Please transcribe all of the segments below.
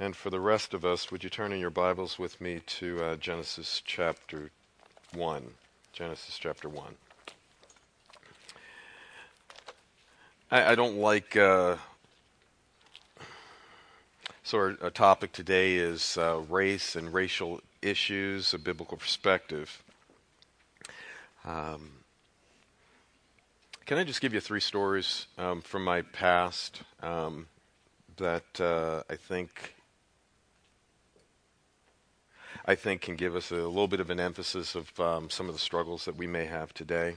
And for the rest of us, would you turn in your Bibles with me to uh, Genesis chapter 1? Genesis chapter 1. I, I don't like. Uh, so, our, our, topic today is uh, race and racial issues, a biblical perspective. Um, can I just give you three stories um, from my past um, that uh, I think I think can give us a little bit of an emphasis of um, some of the struggles that we may have today.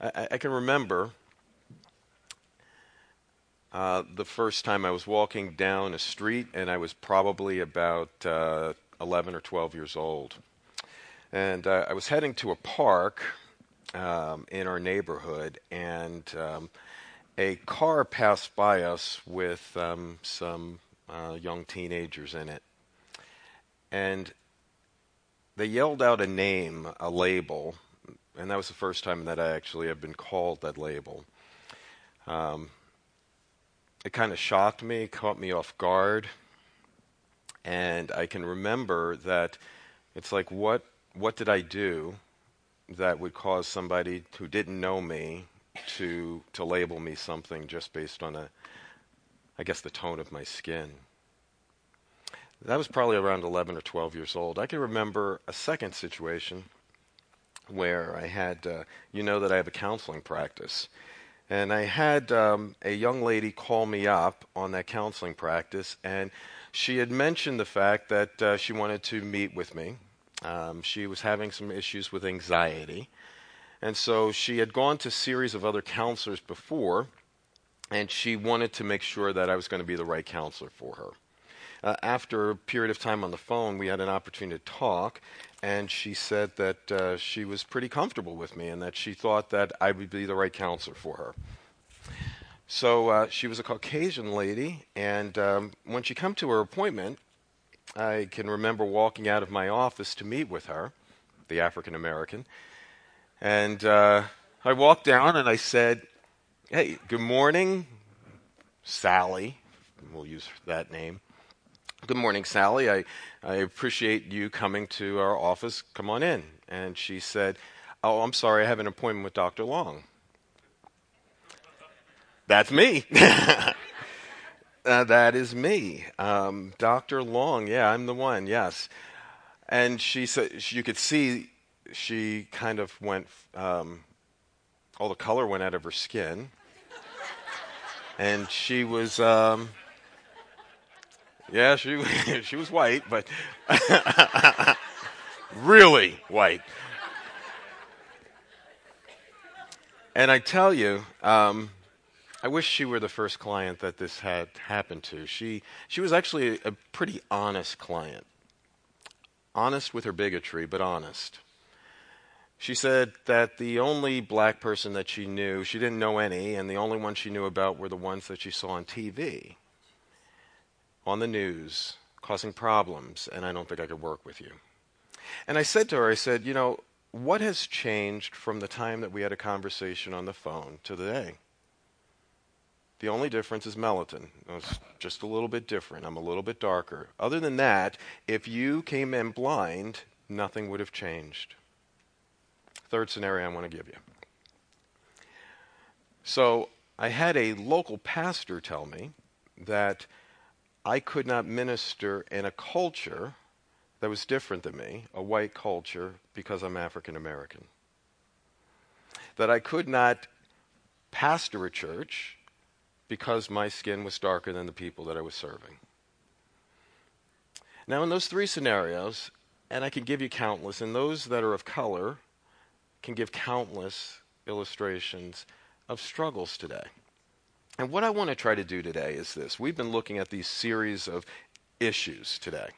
I, I can remember uh, the first time I was walking down a street, and I was probably about uh, 11 or 12 years old. And uh, I was heading to a park um, in our neighborhood, and um, a car passed by us with um, some uh, young teenagers in it. And they yelled out a name, a label, and that was the first time that I actually have been called that label. Um, it kind of shocked me, caught me off guard, and I can remember that it's like, what what did I do that would cause somebody who didn't know me to to label me something just based on a, I guess, the tone of my skin? That was probably around 11 or 12 years old. I can remember a second situation where I had, uh, you know, that I have a counseling practice. And I had um, a young lady call me up on that counseling practice, and she had mentioned the fact that uh, she wanted to meet with me. Um, she was having some issues with anxiety. And so she had gone to a series of other counselors before, and she wanted to make sure that I was going to be the right counselor for her uh, after a period of time on the phone, we had an opportunity to talk, and she said that uh, she was pretty comfortable with me and that she thought that I would be the right counselor for her. So uh, she was a Caucasian lady, and um, when she came to her appointment, I can remember walking out of my office to meet with her, the African American, and uh, I walked down and I said, "Hey, good morning, Sally." We'll use that name. Good morning, Sally. I, I appreciate you coming to our office. Come on in. And she said, Oh, I'm sorry, I have an appointment with Dr. Long. That's me. uh, that is me. Um, Dr. Long, yeah, I'm the one, yes. And she said, you could see she kind of went, um, all the color went out of her skin. and she was. Um, yeah, she she was white, but really white. And I tell you, um, I wish she were the first client that this had happened to. She she was actually a pretty honest client, honest with her bigotry, but honest. She said that the only black person that she knew, she didn't know any, and the only ones she knew about were the ones that she saw on TV on the news causing problems, and I don't think I could work with you. And I said to her, I said, you know, what has changed from the time that we had a conversation on the phone to today? The only difference is melatonin. It's just a little bit different. I'm a little bit darker. Other than that, if you came in blind, nothing would have changed. Third scenario I want to give you. So I had a local pastor tell me that I could not minister in a culture that was different than me, a white culture, because I'm African American. That I could not pastor a church because my skin was darker than the people that I was serving. Now, in those three scenarios, and I can give you countless, and those that are of color can give countless illustrations of struggles today. And what I want to try to do today is this. We've been looking at these series of issues today.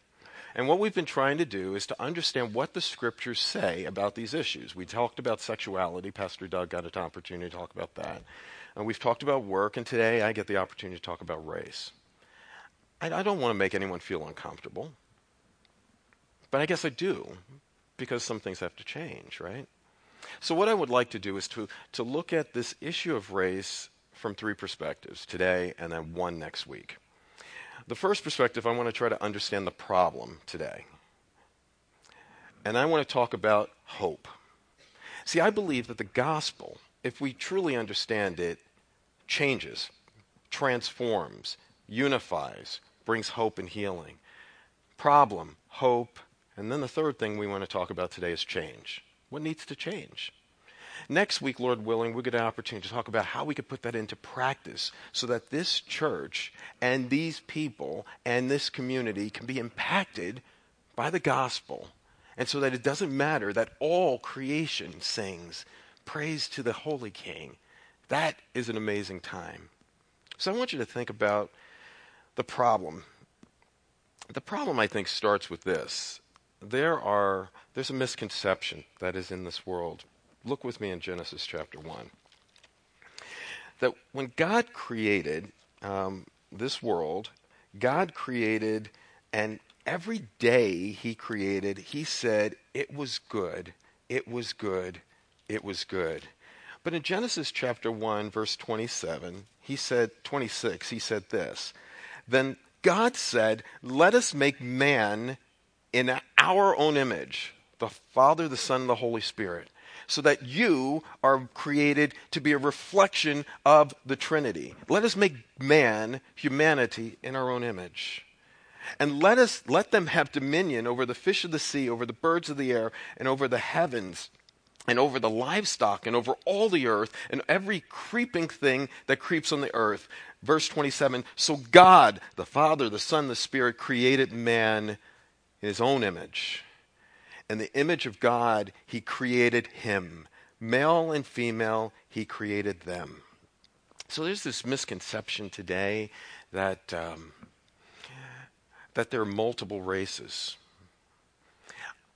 And what we've been trying to do is to understand what the scriptures say about these issues. We talked about sexuality. Pastor Doug got an opportunity to talk about that. And we've talked about work, and today I get the opportunity to talk about race. I, I don't want to make anyone feel uncomfortable, but I guess I do, because some things have to change, right? So, what I would like to do is to, to look at this issue of race from three perspectives today and then one next week. The first perspective, I want to try to understand the problem today. And I want to talk about hope. See, I believe that the gospel, if we truly understand it, changes, transforms, unifies, brings hope and healing. Problem, hope, and then the third thing we want to talk about today is change. What needs to change? Next week, Lord willing, we'll get an opportunity to talk about how we could put that into practice so that this church and these people and this community can be impacted by the gospel. And so that it doesn't matter that all creation sings praise to the Holy King. That is an amazing time. So I want you to think about the problem. The problem, I think, starts with this. There are, there's a misconception that is in this world. Look with me in Genesis chapter 1. That when God created um, this world, God created, and every day He created, He said, It was good, it was good, it was good. But in Genesis chapter 1, verse 27, he said, 26, he said this Then God said, Let us make man in our own image, the Father, the Son, and the Holy Spirit, so that you are created to be a reflection of the Trinity. Let us make man, humanity, in our own image. And let us let them have dominion over the fish of the sea, over the birds of the air, and over the heavens and over the livestock and over all the earth and every creeping thing that creeps on the earth. Verse 27 So God, the Father, the Son, the Spirit, created man in his own image. In the image of God, he created him. Male and female, he created them. So there's this misconception today that, um, that there are multiple races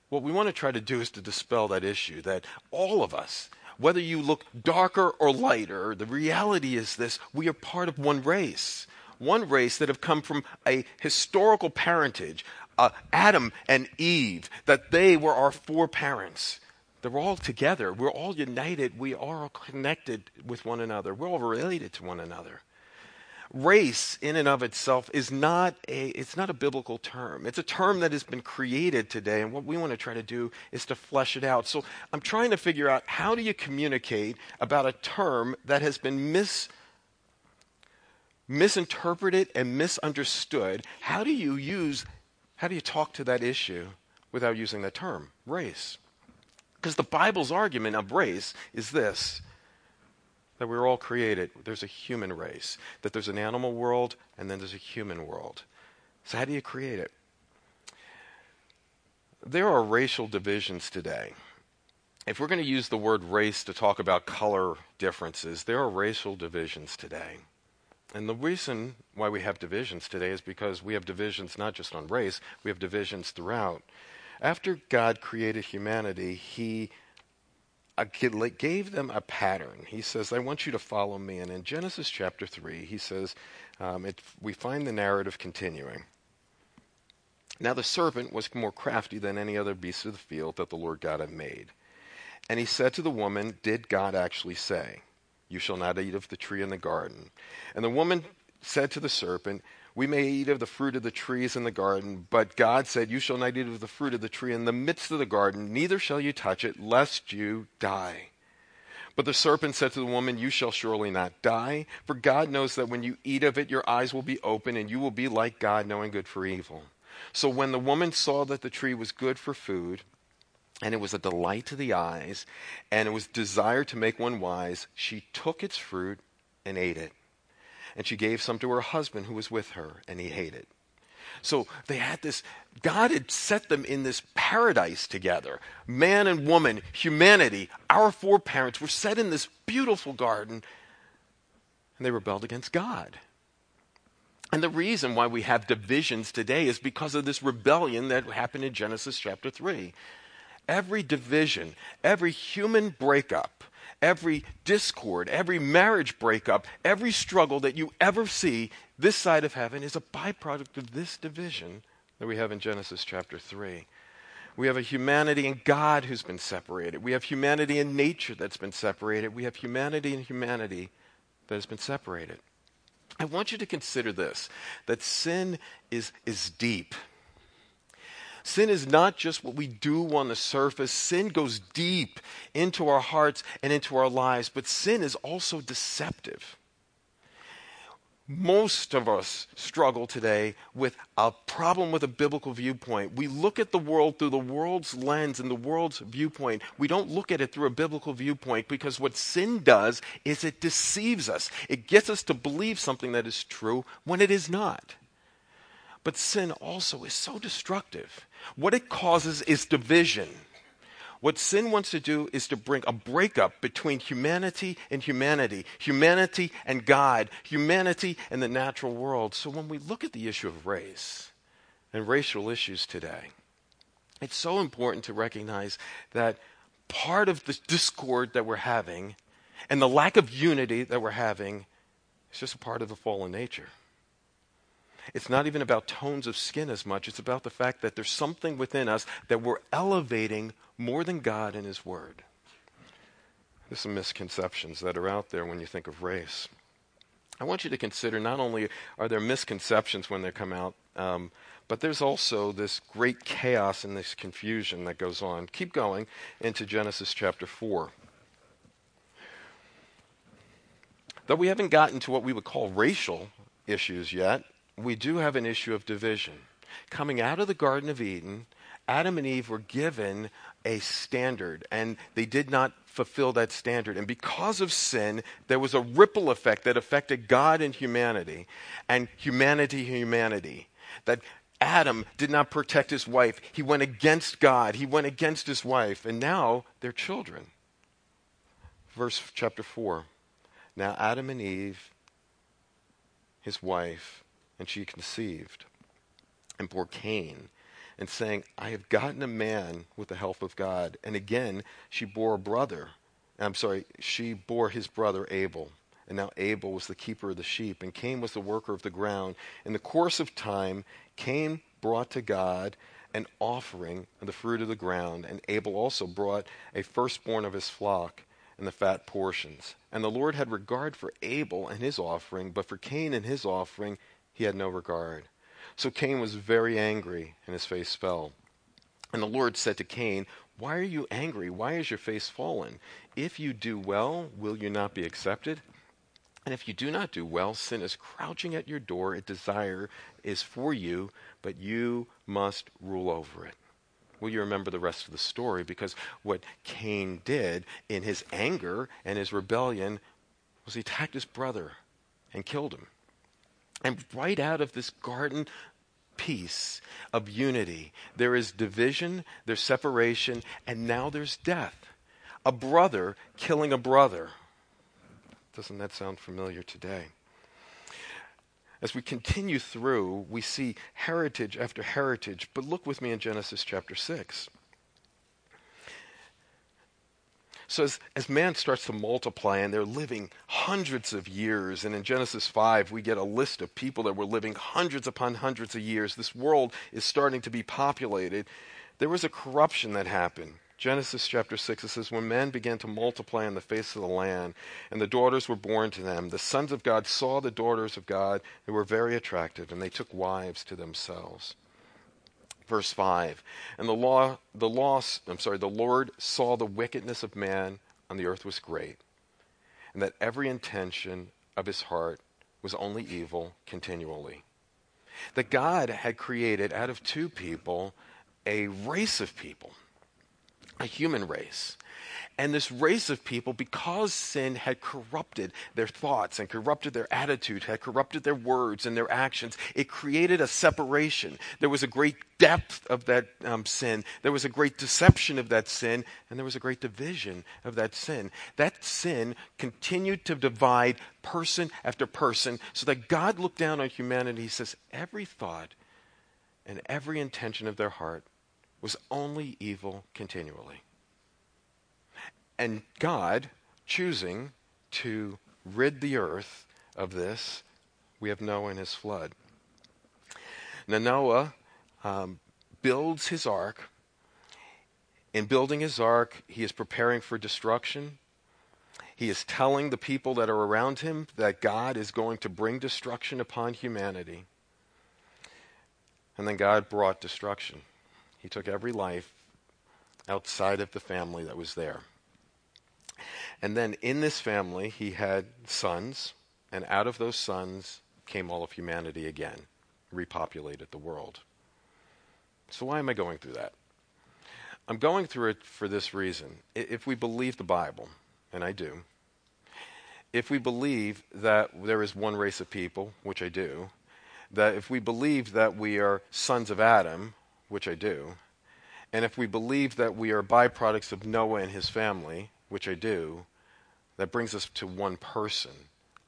what we want to try to do is to dispel that issue that all of us, whether you look darker or lighter, the reality is this we are part of one race. One race that have come from a historical parentage, uh, Adam and Eve, that they were our foreparents. They're all together. We're all united. We are all connected with one another. We're all related to one another race in and of itself is not a it's not a biblical term it's a term that has been created today and what we want to try to do is to flesh it out so i'm trying to figure out how do you communicate about a term that has been mis misinterpreted and misunderstood how do you use how do you talk to that issue without using the term race because the bible's argument of race is this that we were all created. There's a human race, that there's an animal world, and then there's a human world. So, how do you create it? There are racial divisions today. If we're going to use the word race to talk about color differences, there are racial divisions today. And the reason why we have divisions today is because we have divisions not just on race, we have divisions throughout. After God created humanity, He gave them a pattern. He says, I want you to follow me. And in Genesis chapter 3, he says, um, it, we find the narrative continuing. Now the serpent was more crafty than any other beast of the field that the Lord God had made. And he said to the woman, Did God actually say, You shall not eat of the tree in the garden? And the woman said to the serpent, we may eat of the fruit of the trees in the garden, but God said, You shall not eat of the fruit of the tree in the midst of the garden, neither shall you touch it, lest you die. But the serpent said to the woman, You shall surely not die, for God knows that when you eat of it, your eyes will be open, and you will be like God, knowing good for evil. So when the woman saw that the tree was good for food, and it was a delight to the eyes, and it was desired to make one wise, she took its fruit and ate it and she gave some to her husband who was with her, and he ate it. So they had this, God had set them in this paradise together. Man and woman, humanity, our foreparents were set in this beautiful garden, and they rebelled against God. And the reason why we have divisions today is because of this rebellion that happened in Genesis chapter 3. Every division, every human breakup, every discord, every marriage breakup, every struggle that you ever see this side of heaven is a byproduct of this division that we have in Genesis chapter 3. We have a humanity and God who's been separated. We have humanity and nature that's been separated. We have humanity and humanity that has been separated. I want you to consider this that sin is, is deep. Sin is not just what we do on the surface. Sin goes deep into our hearts and into our lives, but sin is also deceptive. Most of us struggle today with a problem with a biblical viewpoint. We look at the world through the world's lens and the world's viewpoint. We don't look at it through a biblical viewpoint because what sin does is it deceives us. It gets us to believe something that is true when it is not. But sin also is so destructive. What it causes is division. What sin wants to do is to bring a breakup between humanity and humanity, humanity and God, humanity and the natural world. So when we look at the issue of race and racial issues today, it's so important to recognize that part of the discord that we're having and the lack of unity that we're having is just a part of the fallen nature. It's not even about tones of skin as much. It's about the fact that there's something within us that we're elevating more than God and His Word. There's some misconceptions that are out there when you think of race. I want you to consider not only are there misconceptions when they come out, um, but there's also this great chaos and this confusion that goes on. Keep going into Genesis chapter 4. Though we haven't gotten to what we would call racial issues yet, we do have an issue of division. Coming out of the Garden of Eden, Adam and Eve were given a standard, and they did not fulfill that standard. And because of sin, there was a ripple effect that affected God and humanity, and humanity, humanity. That Adam did not protect his wife. He went against God. He went against his wife. And now they're children. Verse chapter 4. Now Adam and Eve, his wife, and she conceived and bore Cain, and saying, I have gotten a man with the help of God. And again, she bore a brother. I'm sorry, she bore his brother Abel. And now Abel was the keeper of the sheep, and Cain was the worker of the ground. In the course of time, Cain brought to God an offering of the fruit of the ground, and Abel also brought a firstborn of his flock and the fat portions. And the Lord had regard for Abel and his offering, but for Cain and his offering he had no regard. So Cain was very angry, and his face fell. And the Lord said to Cain, Why are you angry? Why is your face fallen? If you do well, will you not be accepted? And if you do not do well, sin is crouching at your door. Its desire is for you, but you must rule over it. Will you remember the rest of the story? Because what Cain did in his anger and his rebellion was he attacked his brother and killed him. And right out of this garden peace of unity, there is division, there's separation, and now there's death. A brother killing a brother. Doesn't that sound familiar today? As we continue through, we see heritage after heritage, but look with me in Genesis chapter 6. So as, as man starts to multiply and they're living hundreds of years, and in Genesis 5, we get a list of people that were living hundreds upon hundreds of years. This world is starting to be populated. There was a corruption that happened. Genesis chapter 6, it says, When men began to multiply on the face of the land, and the daughters were born to them, the sons of God saw the daughters of God who were very attractive, and they took wives to themselves verse 5 and the law the loss i'm sorry the lord saw the wickedness of man on the earth was great and that every intention of his heart was only evil continually. That god had created out of two people a race of people a human race and this race of people, because sin had corrupted their thoughts and corrupted their attitude, had corrupted their words and their actions, it created a separation. There was a great depth of that um, sin. There was a great deception of that sin. And there was a great division of that sin. That sin continued to divide person after person so that God looked down on humanity. He says, every thought and every intention of their heart was only evil continually and God choosing to rid the earth of this, we have Noah and his flood. Now, Noah um, builds his ark. In building his ark, he is preparing for destruction. He is telling the people that are around him that God is going to bring destruction upon humanity. And then God brought destruction. He took every life outside of the family that was there. And then in this family, he had sons, and out of those sons came all of humanity again, repopulated the world. So, why am I going through that? I'm going through it for this reason. If we believe the Bible, and I do, if we believe that there is one race of people, which I do, that if we believe that we are sons of Adam, which I do, and if we believe that we are byproducts of Noah and his family, which I do, that brings us to one person,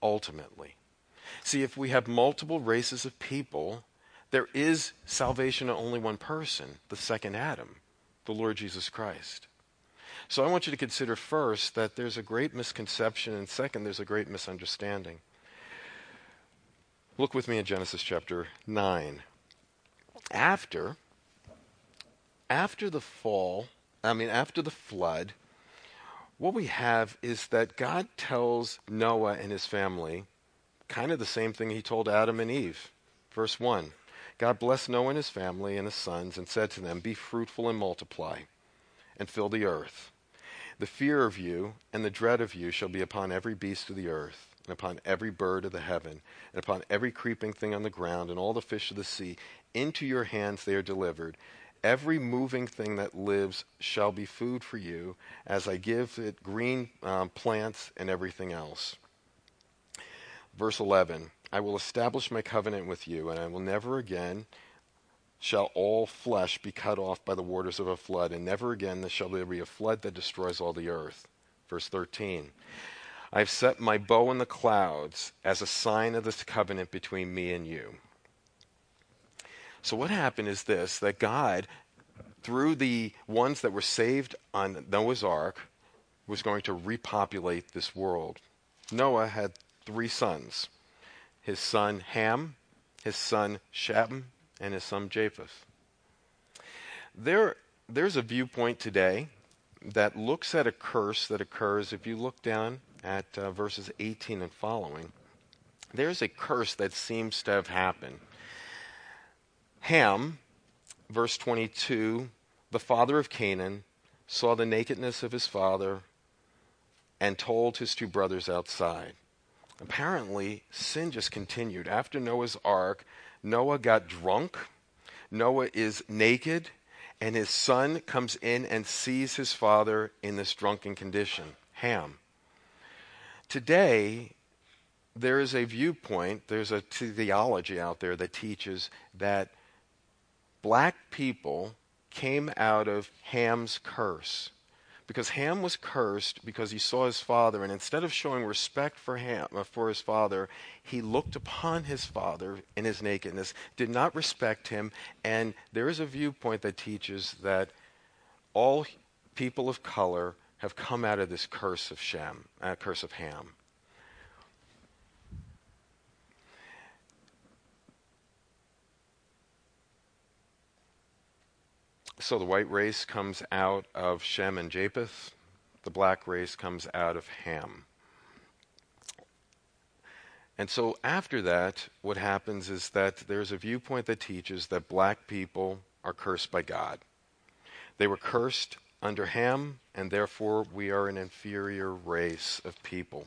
ultimately. See, if we have multiple races of people, there is salvation in only one person, the second Adam, the Lord Jesus Christ. So I want you to consider first that there's a great misconception, and second, there's a great misunderstanding. Look with me in Genesis chapter 9. After after the fall, I mean after the flood, what we have is that God tells Noah and his family kind of the same thing he told Adam and Eve. Verse 1 God blessed Noah and his family and his sons and said to them, Be fruitful and multiply, and fill the earth. The fear of you and the dread of you shall be upon every beast of the earth, and upon every bird of the heaven, and upon every creeping thing on the ground, and all the fish of the sea. Into your hands they are delivered. Every moving thing that lives shall be food for you, as I give it green um, plants and everything else. Verse 11 I will establish my covenant with you, and I will never again shall all flesh be cut off by the waters of a flood, and never again shall there be a flood that destroys all the earth. Verse 13 I have set my bow in the clouds as a sign of this covenant between me and you. So, what happened is this that God, through the ones that were saved on Noah's ark, was going to repopulate this world. Noah had three sons his son Ham, his son Shem, and his son Japheth. There, there's a viewpoint today that looks at a curse that occurs if you look down at uh, verses 18 and following. There's a curse that seems to have happened. Ham, verse 22, the father of Canaan, saw the nakedness of his father and told his two brothers outside. Apparently, sin just continued. After Noah's ark, Noah got drunk. Noah is naked, and his son comes in and sees his father in this drunken condition, Ham. Today, there is a viewpoint, there's a theology out there that teaches that black people came out of Ham's curse because Ham was cursed because he saw his father, and instead of showing respect for Ham uh, for his father, he looked upon his father in his nakedness, did not respect him, and there is a viewpoint that teaches that all people of color have come out of this curse of Shem, uh, curse of Ham. So the white race comes out of Shem and Japheth, the black race comes out of Ham. And so after that, what happens is that there's a viewpoint that teaches that black people are cursed by God. They were cursed under Ham, and therefore we are an inferior race of people.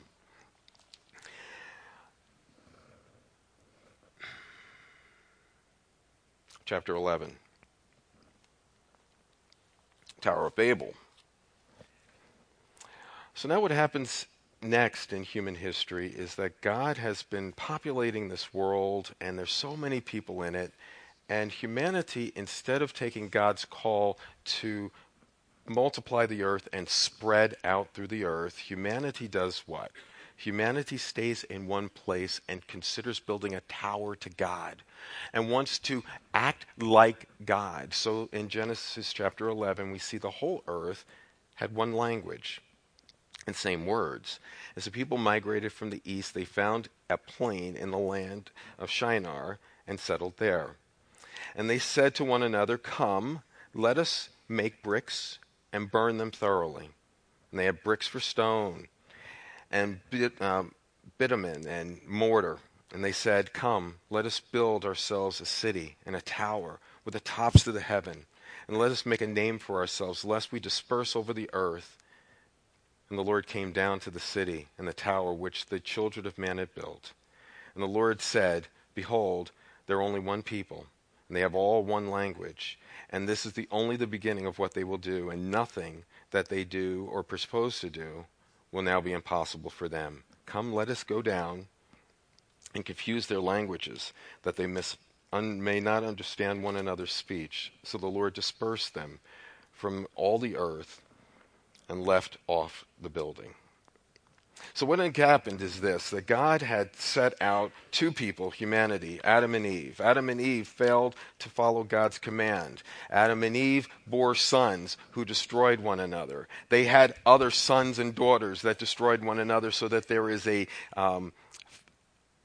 Chapter 11. Tower of Babel. So now what happens next in human history is that God has been populating this world and there's so many people in it and humanity instead of taking God's call to multiply the earth and spread out through the earth, humanity does what? Humanity stays in one place and considers building a tower to God and wants to act like God. So in Genesis chapter 11, we see the whole earth had one language and same words. As the people migrated from the east, they found a plain in the land of Shinar and settled there. And they said to one another, Come, let us make bricks and burn them thoroughly. And they had bricks for stone and bit, uh, bitumen and mortar. And they said, Come, let us build ourselves a city and a tower with the tops to the heaven, and let us make a name for ourselves, lest we disperse over the earth. And the Lord came down to the city and the tower which the children of man had built. And the Lord said, Behold, there are only one people, and they have all one language. And this is the only the beginning of what they will do, and nothing that they do or propose to do will now be impossible for them. Come, let us go down and confuse their languages, that they mis- un- may not understand one another's speech. So the Lord dispersed them from all the earth and left off the building. So, what had happened is this that God had set out two people, humanity, Adam and Eve. Adam and Eve failed to follow God's command. Adam and Eve bore sons who destroyed one another. They had other sons and daughters that destroyed one another, so that there is a um,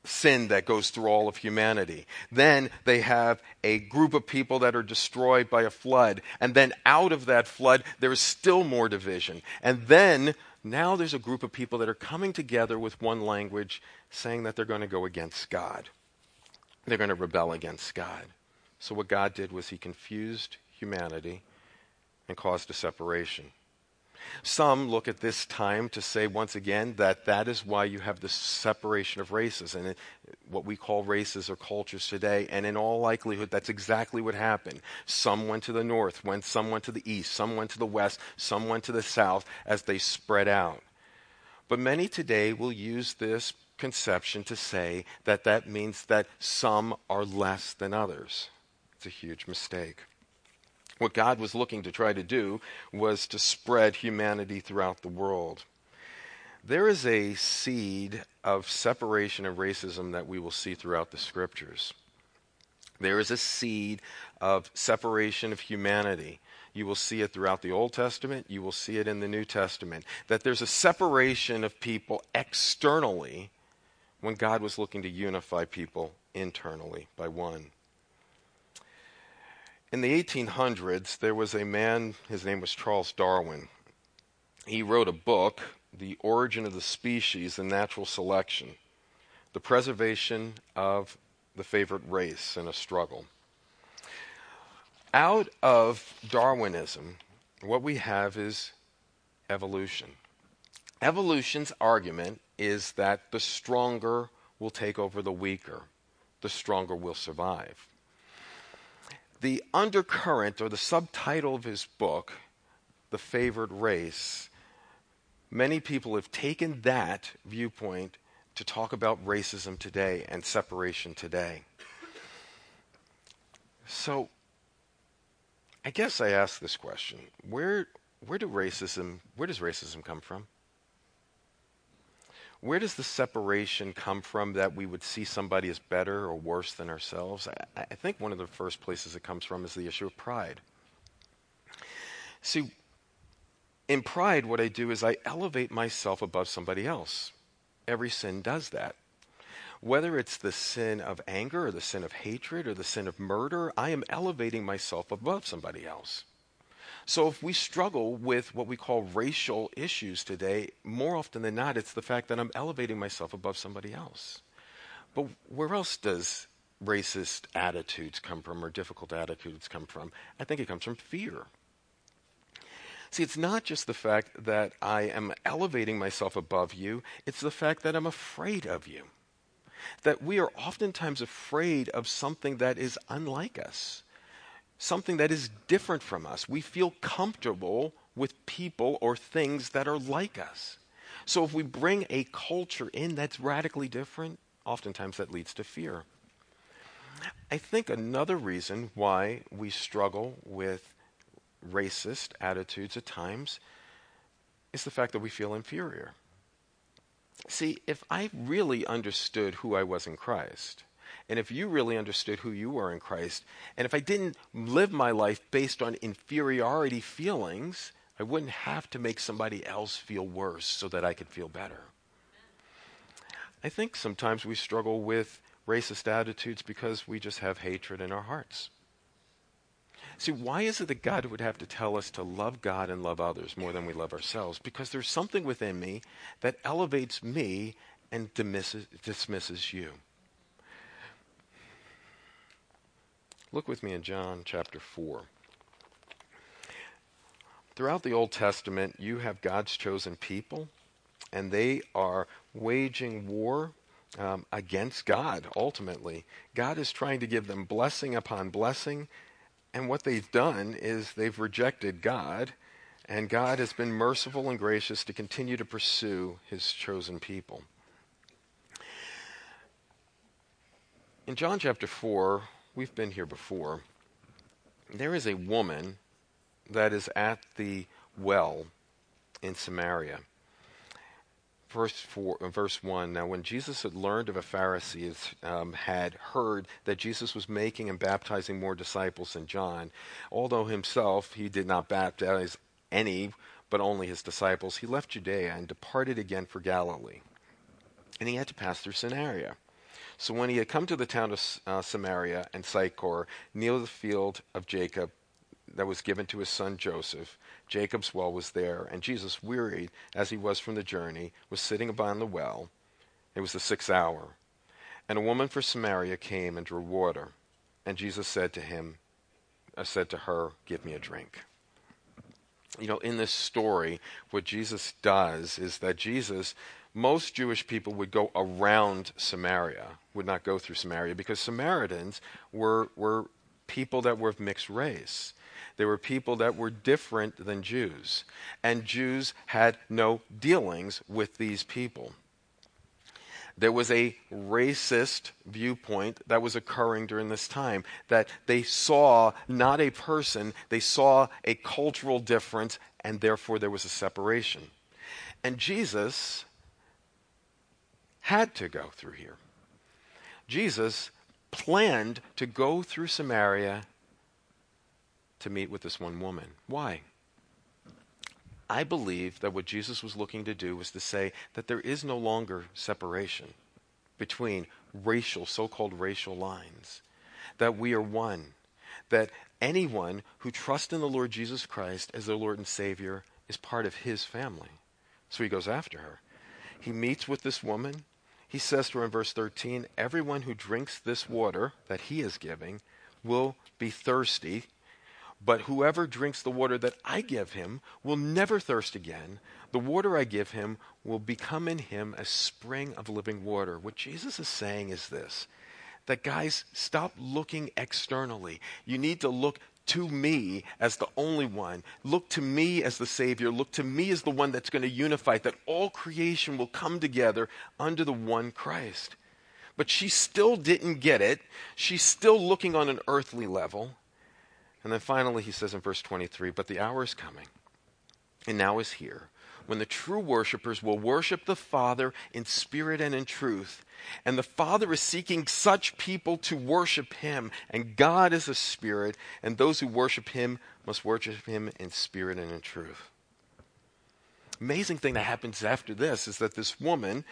sin that goes through all of humanity. Then they have a group of people that are destroyed by a flood. And then out of that flood, there is still more division. And then now there's a group of people that are coming together with one language saying that they're going to go against God. They're going to rebel against God. So what God did was he confused humanity and caused a separation. Some look at this time to say once again that that is why you have this separation of races and uh, what we call races or cultures today. And in all likelihood, that's exactly what happened. Some went to the north, went, some went to the east, some went to the west, some went to the south as they spread out. But many today will use this conception to say that that means that some are less than others. It's a huge mistake. What God was looking to try to do was to spread humanity throughout the world. There is a seed of separation of racism that we will see throughout the scriptures. There is a seed of separation of humanity. You will see it throughout the Old Testament, you will see it in the New Testament. That there's a separation of people externally when God was looking to unify people internally by one. In the 1800s, there was a man, his name was Charles Darwin. He wrote a book, The Origin of the Species and Natural Selection The Preservation of the Favorite Race in a Struggle. Out of Darwinism, what we have is evolution. Evolution's argument is that the stronger will take over the weaker, the stronger will survive the undercurrent or the subtitle of his book, The Favored Race, many people have taken that viewpoint to talk about racism today and separation today. So, I guess I ask this question: Where, where do racism, where does racism come from? Where does the separation come from that we would see somebody as better or worse than ourselves? I, I, think one of the first places it comes from is the issue of pride. See, in pride, what I do is I elevate myself above somebody else. Every sin does that. Whether it's the sin of anger or the sin of hatred or the sin of murder, I am elevating myself above somebody else. So if we struggle with what we call racial issues today, more often than not, it's the fact that I'm elevating myself above somebody else. But where else does racist attitudes come from or difficult attitudes come from? I think it comes from fear. See, it's not just the fact that I am elevating myself above you, it's the fact that I'm afraid of you. That we are oftentimes afraid of something that is unlike us something that is different from us. We feel comfortable with people or things that are like us. So if we bring a culture in that's radically different, oftentimes that leads to fear. I think another reason why we struggle with racist attitudes at times is the fact that we feel inferior. See, if I really understood who I was in Christ, and if you really understood who you were in Christ, and if I didn't live my life based on inferiority feelings, I wouldn't have to make somebody else feel worse so that I could feel better. I think sometimes we struggle with racist attitudes because we just have hatred in our hearts. See, why is it that God would have to tell us to love God and love others more than we love ourselves? Because there's something within me that elevates me and dismisses, dismisses you. Look with me in John chapter 4. Throughout the Old Testament, you have God's chosen people, and they are waging war um, against God, ultimately. God is trying to give them blessing upon blessing, and what they've done is they've rejected God, and God has been merciful and gracious to continue to pursue his chosen people. In John chapter 4, we've been here before. There is a woman that is at the well in Samaria. Verse, four, uh, verse 1 Now, when Jesus had learned of a Pharisee, um, had heard that Jesus was making and baptizing more disciples than John, although himself he did not baptize any, but only his disciples, he left Judea and departed again for Galilee. And he had to pass through Samaria. So when he had come to the town of uh, Samaria and Sychar, near the field of Jacob, that was given to his son Joseph. Jacob's well was there, and Jesus, wearied as he was from the journey, was sitting upon the well. It was the sixth hour. And a woman from Samaria came and drew water. And Jesus said to him, uh, said to her, Give me a drink. You know, in this story, what Jesus does is that Jesus, most Jewish people would go around Samaria, would not go through Samaria, because Samaritans were, were people that were of mixed race. There were people that were different than Jews, and Jews had no dealings with these people. There was a racist viewpoint that was occurring during this time, that they saw not a person, they saw a cultural difference, and therefore there was a separation. And Jesus had to go through here. Jesus planned to go through Samaria to meet with this one woman. Why? I believe that what Jesus was looking to do was to say that there is no longer separation between racial, so called racial lines, that we are one, that anyone who trusts in the Lord Jesus Christ as their Lord and Savior is part of his family. So he goes after her. He meets with this woman. He says to her in verse 13, Everyone who drinks this water that he is giving will be thirsty but whoever drinks the water that I give him will never thirst again. The water I give him will become in him a spring of living water. What Jesus is saying is this that guys, stop looking externally. You need to look to me as the only one. Look to me as the Savior. Look to me as the one that's going to unify, that all creation will come together under the one Christ. But she still didn't get it. She's still looking on an earthly level. And then finally, he says in verse 23 But the hour is coming, and now is here, when the true worshippers will worship the Father in spirit and in truth. And the Father is seeking such people to worship him. And God is a spirit, and those who worship him must worship him in spirit and in truth. Amazing thing that happens after this is that this woman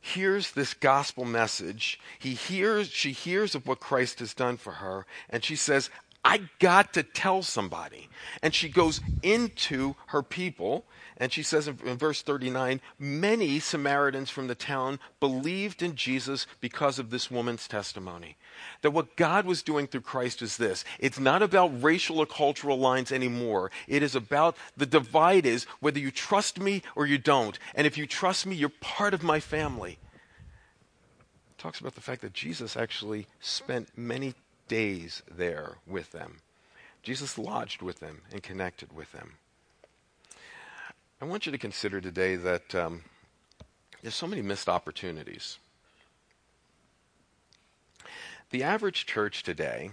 hears this gospel message. He hears, she hears of what Christ has done for her, and she says, I got to tell somebody. And she goes into her people, and she says in, in, verse 39 many Samaritans from the town believed in Jesus because of this woman's testimony. That what God was doing through Christ is this it's not about racial or cultural lines anymore. It is about the divide is whether you trust me or you don't. And if you trust me, you're part of my family. It talks about the fact that Jesus actually spent many days there with them. Jesus lodged with them and connected with them. I want you to consider today that um, there's so many missed opportunities. The average church today,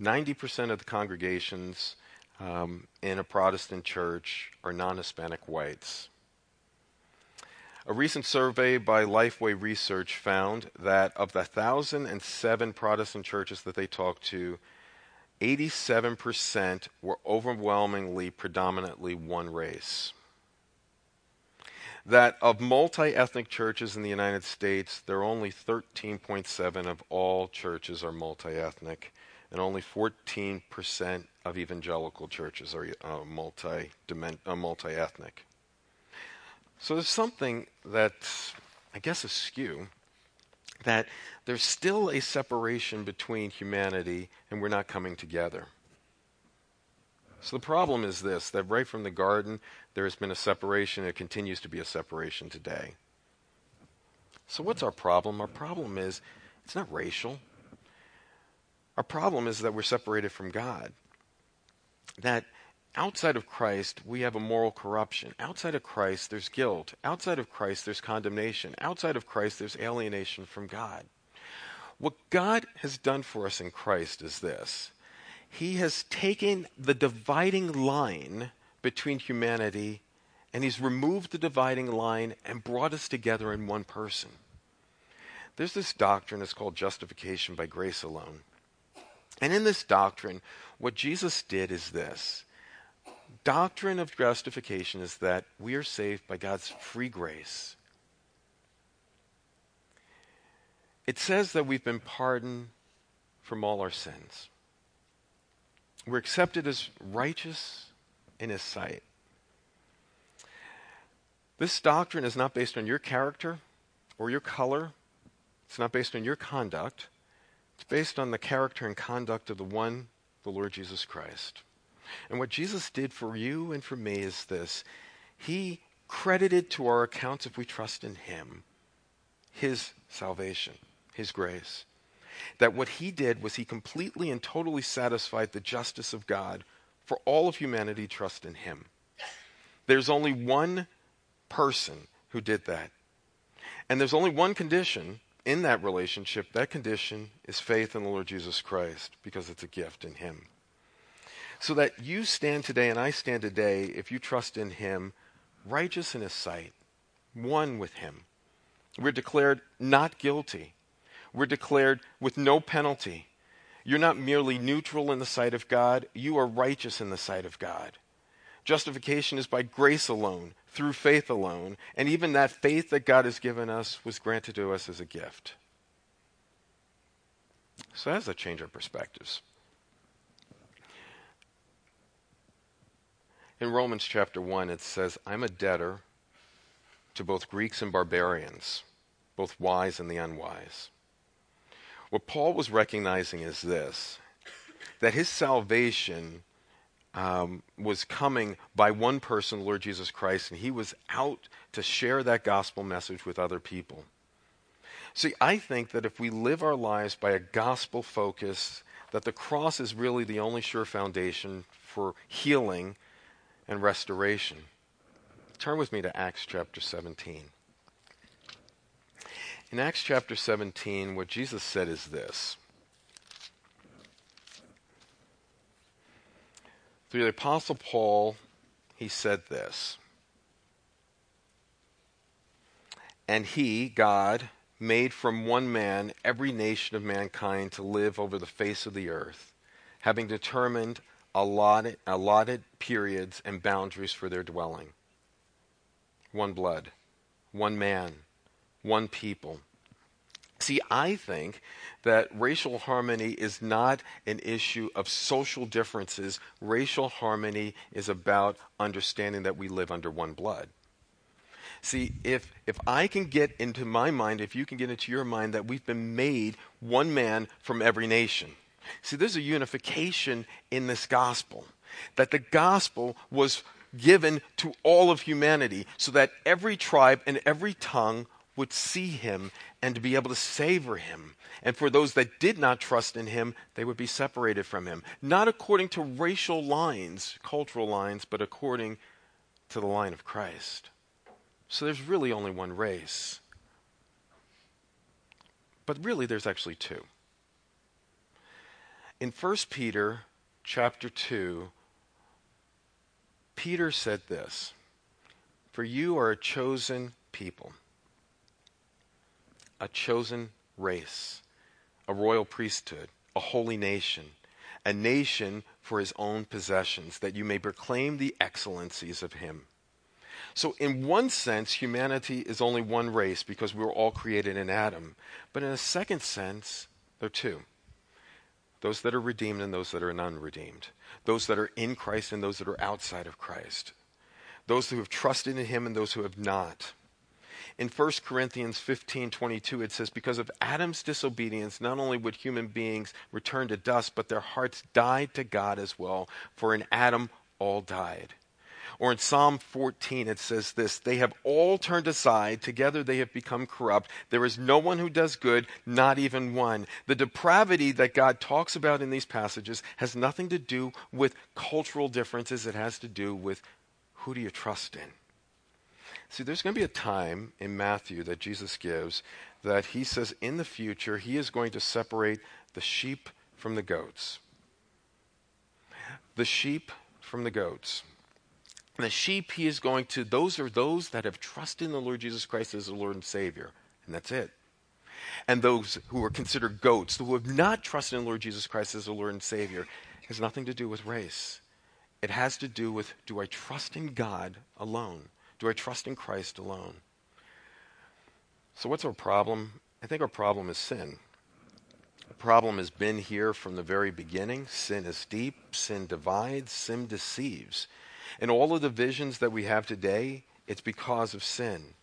90% of the congregations um, in a Protestant church are non Hispanic whites. A recent survey by Lifeway Research found that of the 1,007 Protestant churches that they talked to, 87% were overwhelmingly, predominantly one race. That of multi ethnic churches in the United States, there are only 13.7 of all churches are multi ethnic. and only 14% of evangelical churches are uh, multi uh, ethnic. So there's something that I guess askew that there's still a separation between humanity and we're not coming together. So the problem is this that right from the garden, there has been a separation. It continues to be a separation today. So, what's our problem? Our problem is it's not racial. Our problem is that we're separated from God. That outside of Christ, we have a moral corruption. Outside of Christ, there's guilt. Outside of Christ, there's condemnation. Outside of Christ, there's alienation from God. What God has done for us in Christ is this He has taken the dividing line between humanity and He's removed the dividing line and brought us together in one person. There's this doctrine, it's called justification by grace alone. And in this doctrine, what Jesus did is this doctrine of justification is that we are saved by God's free grace. It says that we've been pardoned from all our sins. We're accepted as righteous in His sight. This doctrine is not based on your character or your color, it's not based on your conduct. It's based on the character and conduct of the one, the Lord Jesus Christ. And what Jesus did for you and for me is this He credited to our accounts, if we trust in Him, His salvation, His grace. That what He did was He completely and totally satisfied the justice of God for all of humanity trust in Him. There's only one person who did that. And there's only one condition in that relationship. That condition is faith in the Lord Jesus Christ because it's a gift in Him so that you stand today and I stand today, if you trust in Him, righteous in His sight, one with Him. We're declared not guilty. We're declared with no penalty. You're not merely neutral in the sight of God, you are righteous in the sight of God. Justification is by grace alone, through faith alone, and even that faith that God has given us was granted to us as a gift. So, does that change our perspectives? In Romans chapter 1, it says, I'm a debtor to both Greeks and barbarians, both wise and the unwise. What Paul was recognizing is this that his salvation um, was coming by one person, the Lord Jesus Christ, and he was out to share that gospel message with other people. See, I think that if we live our lives by a gospel focus, that the cross is really the only sure foundation for healing and restoration. Turn with me to Acts chapter 17. In Acts chapter 17, what Jesus said is this Through the Apostle Paul, he said this. And he, God, made from one man every nation of mankind to live over the face of the earth, having determined allotted, allotted periods and boundaries for their dwelling. One blood, one man, one people. See, I think that racial harmony is not an issue of social differences. Racial harmony is about understanding that we live under one blood. See, if, if I can get into my mind, if you can get into your mind, that we've been made one man from every nation. See, there's a unification in this gospel. That the gospel was given to all of humanity so that every tribe and every tongue would see him and be able to savor him. And for those that did not trust in him, they would be separated from him. Not according to racial lines, cultural lines, but according to the line of Christ. So there's really only one race. But really, there's actually two. In 1 Peter chapter 2, Peter said this For you are a chosen people, a chosen race, a royal priesthood, a holy nation, a nation for his own possessions, that you may proclaim the excellencies of him. So, in one sense, humanity is only one race because we were all created in Adam. But in a second sense, there are two. those that are redeemed and those that are unredeemed, those that are in Christ and those that are outside of Christ, those who have trusted in him and those who have not. In 1 Corinthians 15:22 it says because of Adam's disobedience not only would human beings return to dust but their hearts died to God as well for in Adam all died. Or in Psalm 14, it says this They have all turned aside. Together they have become corrupt. There is no one who does good, not even one. The depravity that God talks about in these passages has nothing to do with cultural differences, it has to do with who do you trust in? See, there's going to be a time in Matthew that Jesus gives that he says in the future he is going to separate the sheep from the goats. The sheep from the goats. The sheep he is going to, those are those that have trusted in the Lord Jesus Christ as the Lord and Savior. And that's it. And those who are considered goats, who have not trusted in the Lord Jesus Christ as the Lord and Savior, has nothing to do with race. It has to do with do I trust in God alone? Do I trust in Christ alone? So, what's our problem? I think our problem is sin. The problem has been here from the very beginning. Sin is deep, sin divides, sin deceives. And all of the visions that we have today, it's because of sin.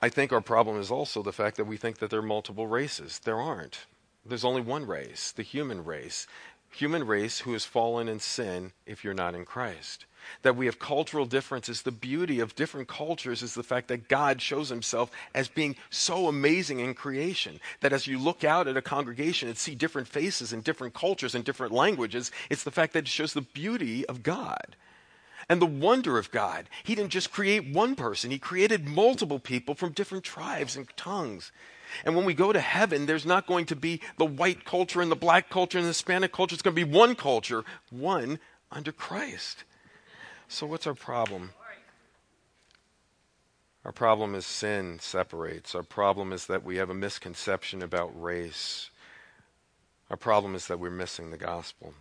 I think our problem is also the fact that we think that there are multiple races. There aren't. There's only one race, the human race. Human race who has fallen in sin if you're not in Christ. That we have cultural differences. The beauty of different cultures is the fact that God shows himself as being so amazing in creation. That as you look out at a congregation and see different faces and different cultures and different languages, it's the fact that it shows the beauty of God and the wonder of God. He didn't just create one person, He created multiple people from different tribes and tongues. And when we go to heaven, there's not going to be the white culture and the black culture and the Hispanic culture. It's going to be one culture, one under Christ. So, what's our problem? Our problem is sin separates. Our problem is that we have a misconception about race. Our problem is that we're missing the gospel.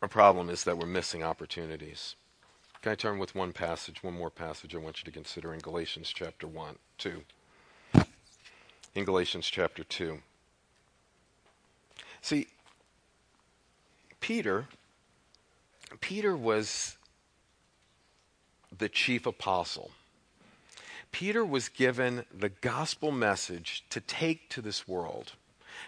Our problem is that we're missing opportunities. Can I turn with one passage, one more passage I want you to consider in Galatians chapter 1, 2. In Galatians chapter 2. See, Peter, Peter was the chief apostle. Peter was given the gospel message to take to this world.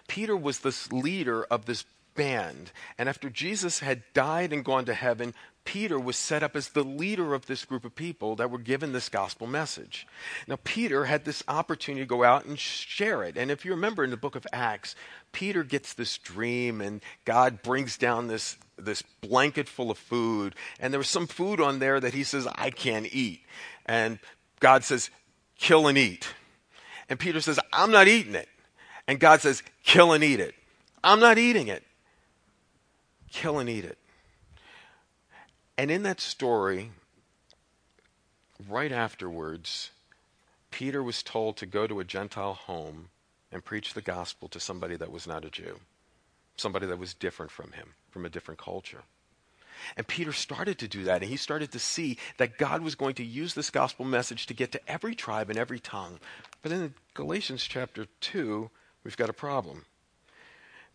Peter was this leader of this band. And after Jesus had died and gone to heaven, Peter was set up as the leader of this group of people that were given this gospel message. Now, Peter had this opportunity to go out and share it. And if you remember in the book of Acts, Peter gets this dream, and God brings down this, this blanket full of food. And there was some food on there that he says, I can't eat. And God says, kill and eat. And Peter says, I'm not eating it. And God says, kill and eat it. I'm not eating it. Kill and eat it. And in that story, right afterwards, Peter was told to go to a Gentile home and preach the gospel to somebody that was not a Jew, somebody that was different from him, from a different culture. And Peter started to do that, and he started to see that God was going to use this gospel message to get to every tribe and every tongue. But in Galatians chapter 2, we've got a problem.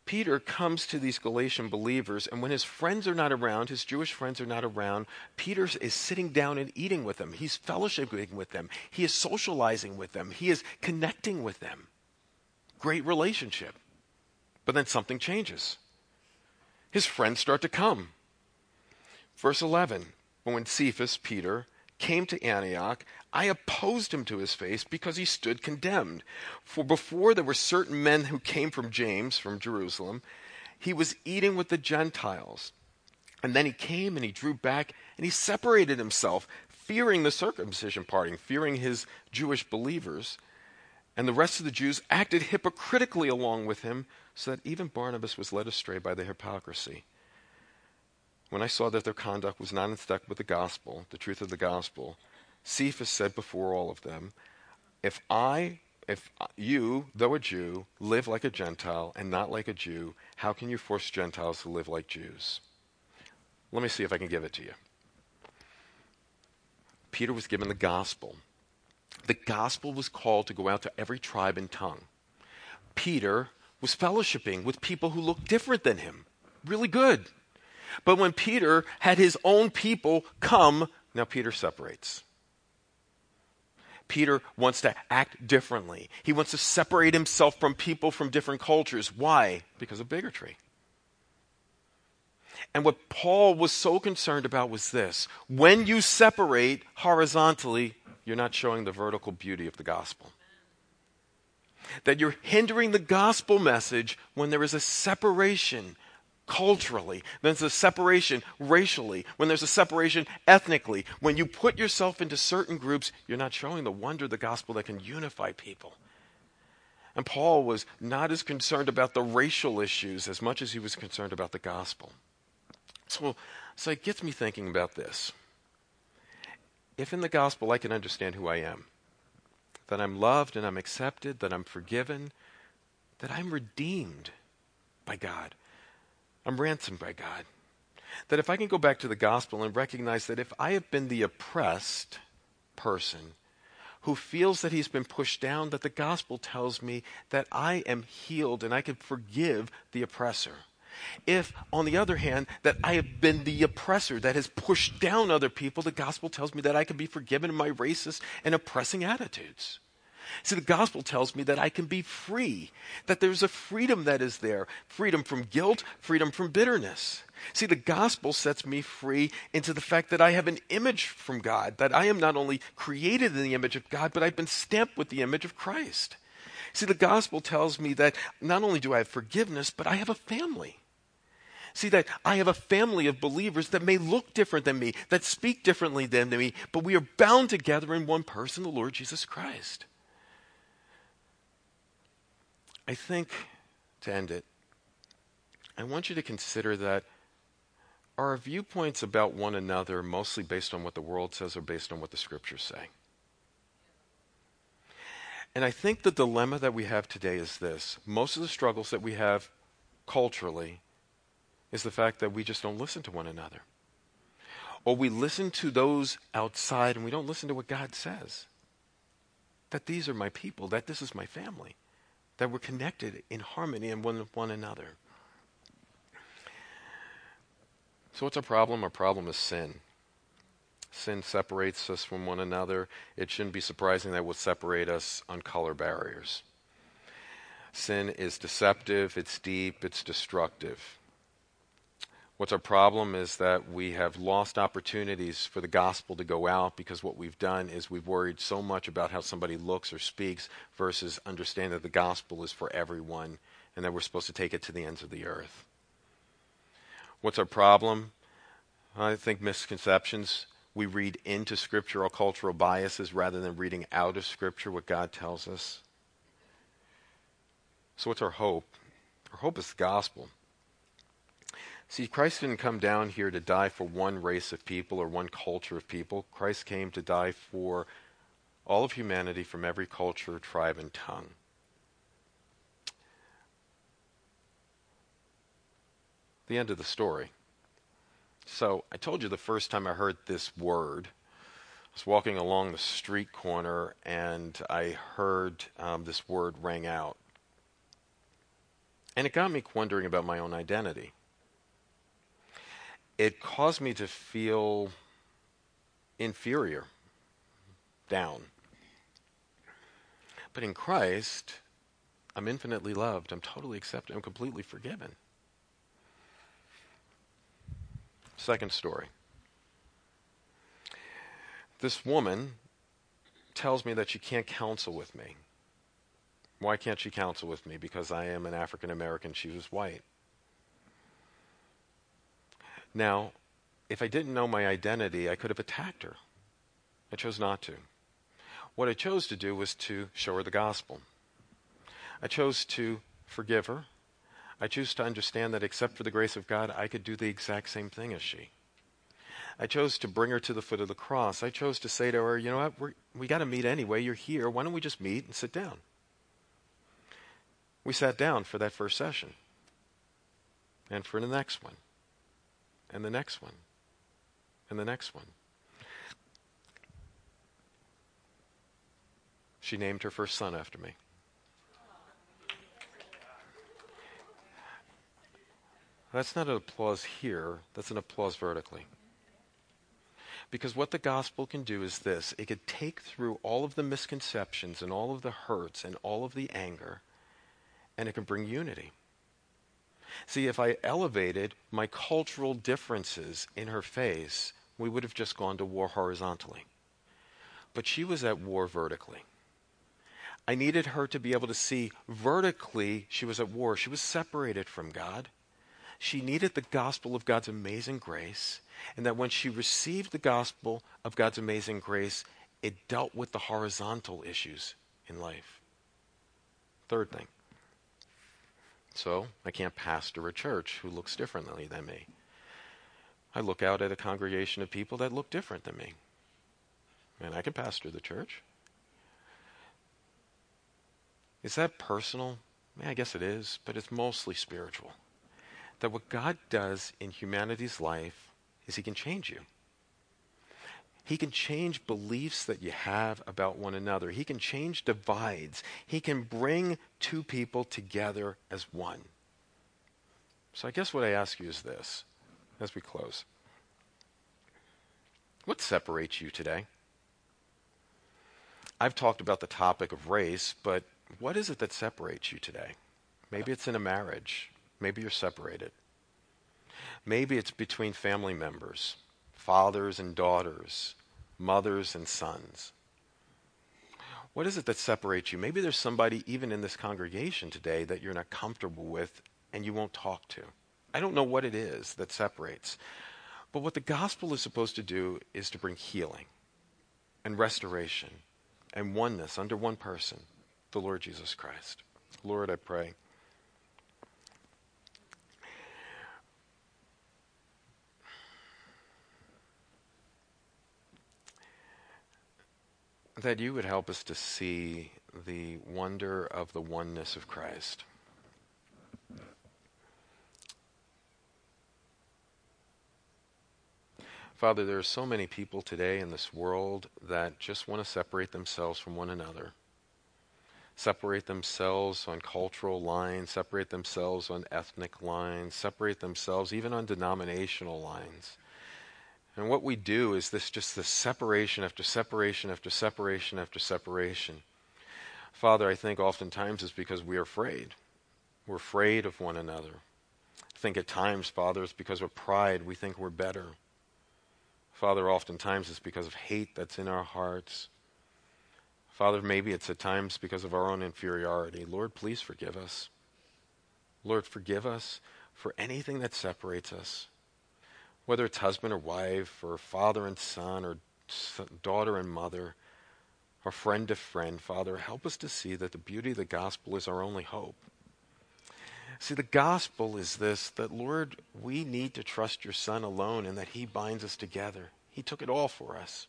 Peter comes to these Galatian believers, and when his friends are not around, his Jewish friends are not around, Peter is sitting down and eating with them. He's fellowshipping with them. He is socializing with them. He is connecting with them. Great relationship. But then something changes. His friends start to come. Verse 11 When Cephas, Peter, came to Antioch, I opposed him to his face because he stood condemned. For before there were certain men who came from James, from Jerusalem, he was eating with the Gentiles. And then he came and he drew back and he separated himself, fearing the circumcision party, fearing his Jewish believers. And the rest of the Jews acted hypocritically along with him, so that even Barnabas was led astray by their hypocrisy when I saw that their conduct was not in step with the gospel, the truth of the gospel, Cephas said before all of them, If I, if you, though a Jew, live like a Gentile and not like a Jew, how can you force Gentiles to live like Jews? Let me see if I can give it to you. Peter was given the gospel. The gospel was called to go out to every tribe and tongue. Peter was fellowshipping with people who looked different than him. Really good. But when Peter had his own people come, now Peter separates. Peter wants to act differently. He wants to separate himself from people from different cultures. Why? Because of bigotry. And what Paul was so concerned about was this when you separate horizontally, you're not showing the vertical beauty of the gospel. That you're hindering the gospel message when there is a separation culturally, when there's a separation racially, when there's a separation ethnically. When you put yourself into certain groups, you're not showing the wonder of the gospel that can unify people. And Paul was not as concerned about the racial issues as much as he was concerned about the gospel. So, so it gets me thinking about this. If in the gospel I can understand who I am, that I'm loved and I'm accepted, that I'm forgiven, that I'm redeemed by God, I'm ransomed by God. That if I can go back to the gospel and recognize that if I have been the oppressed person who feels that he's been pushed down, that the gospel tells me that I am healed and I can forgive the oppressor. If, on the other hand, that I have been the oppressor that has pushed down other people, the gospel tells me that I can be forgiven my racist and oppressing attitudes. See, the gospel tells me that I can be free, that there's a freedom that is there freedom from guilt, freedom from bitterness. See, the gospel sets me free into the fact that I have an image from God, that I am not only created in the image of God, but I've been stamped with the image of Christ. See, the gospel tells me that not only do I have forgiveness, but I have a family. See, that I have a family of believers that may look different than me, that speak differently than me, but we are bound together in one person, the Lord Jesus Christ. I think, to end it, I want you to consider that our viewpoints about one another mostly based on what the world says or based on what the scriptures say. And I think the dilemma that we have today is this most of the struggles that we have culturally is the fact that we just don't listen to one another. Or we listen to those outside and we don't listen to what God says. That these are my people, that this is my family that we're connected in harmony and one one another. So, what's our problem? Our problem is sin. Sin separates us from one another. It shouldn't be surprising that it will separate us on color barriers. Sin is deceptive, it's deep, it's destructive. What's our problem is that we have lost opportunities for the gospel to go out because what we've done is we've worried so much about how somebody looks or speaks versus understand that the gospel is for everyone and that we're supposed to take it to the ends of the earth. What's our problem? I think misconceptions. We read into scriptural cultural biases rather than reading out of scripture what God tells us. So, what's our hope? Our hope is the gospel. See, Christ didn't come down here to die for one race of people or one culture of people. Christ came to die for all of humanity from every culture, tribe, and tongue. The end of the story. So, I told you the first time I heard this word, I was walking along the street corner and I heard um, this word rang out. And it got me wondering about my own identity it caused me to feel inferior, down. But in Christ, I'm infinitely loved, I'm totally accepted, I'm completely forgiven. Second story. This woman tells me that she can't counsel with me. Why can't she counsel with me? Because I am an African American, she was white. Now, if I didn't know my identity, I could have attacked her. I chose not to. What I chose to do was to show her the gospel. I chose to forgive her. I chose to understand that except for the grace of God, I could do the exact same thing as she. I chose to bring her to the foot of the cross. I chose to say to her, you know what, We're, we got to meet anyway. You're here. Why don't we just meet and sit down? We sat down for that first session and for the next one and the next one, and the next one. She named her first son after me. That's not an applause here, that's an applause vertically. Because what the gospel can do is this it can take through all of the misconceptions and all of the hurts and all of the anger, and it can bring unity. See, if I elevated my cultural differences in her face, we would have just gone to war horizontally. But she was at war vertically. I needed her to be able to see vertically she was at war. She was separated from God. She needed the gospel of God's amazing grace, and that when she received the gospel of God's amazing grace, it dealt with the horizontal issues in life. Third thing. So, I can't pastor a church who looks differently than me. I look out at a congregation of people that look different than me. And I can pastor the church. Is that personal? I guess it is, but it's mostly spiritual that what God does in humanity's life is He can change you. He can change beliefs that you have about one another. He can change divides. He can bring two people together as one. So I guess what I ask you is this as we close What separates you today? I've talked about the topic of race, but what is it that separates you today? Maybe it's in a marriage. Maybe you're separated. Maybe it's between family members, fathers and daughters, mothers and sons. What is it that separates you? Maybe there's somebody even in this congregation today that you're not comfortable with and you won't talk to. I don't know what it is that separates. But what the gospel is supposed to do is to bring healing and restoration and oneness under one person, the Lord Jesus Christ. Lord, I pray that you would help us to see the wonder of the oneness of Christ. Father, there are so many people today in this world that just want to separate themselves from one another, separate themselves on cultural lines, separate themselves on ethnic lines, separate themselves even on denominational lines. And what we do is this just this separation after separation after separation after separation. Father, I think oftentimes it's because we are afraid. We're afraid of one another. I think at times, Father, it's because of pride. We think we're better. Father, oftentimes it's because of hate that's in our hearts. Father, maybe it's at times because of our own inferiority. Lord, please forgive us. Lord, forgive us for anything that separates us whether it's husband or wife, or father and son, or daughter and mother, or friend to friend, Father, help us to see that the beauty of the gospel is our only hope. See, the gospel is this that, Lord, we need to trust your Son alone and that he binds us together. He took it all for us.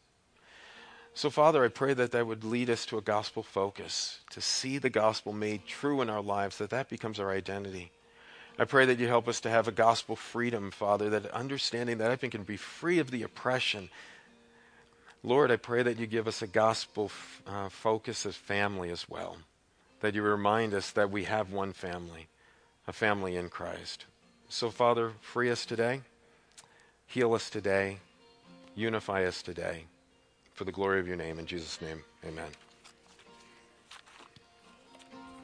So, Father, I pray that that would lead us to a gospel focus, to see the gospel made true in our lives, that that becomes our identity. I pray that you help us to have a gospel freedom, Father, that understanding that I can be free of the oppression. Lord, I pray that you give us a gospel f- uh, focus as family as well, that you remind us that we have one family, a family in Christ. So, Father, free us today, heal us today, unify us today. For the glory of your name, in Jesus' name, amen.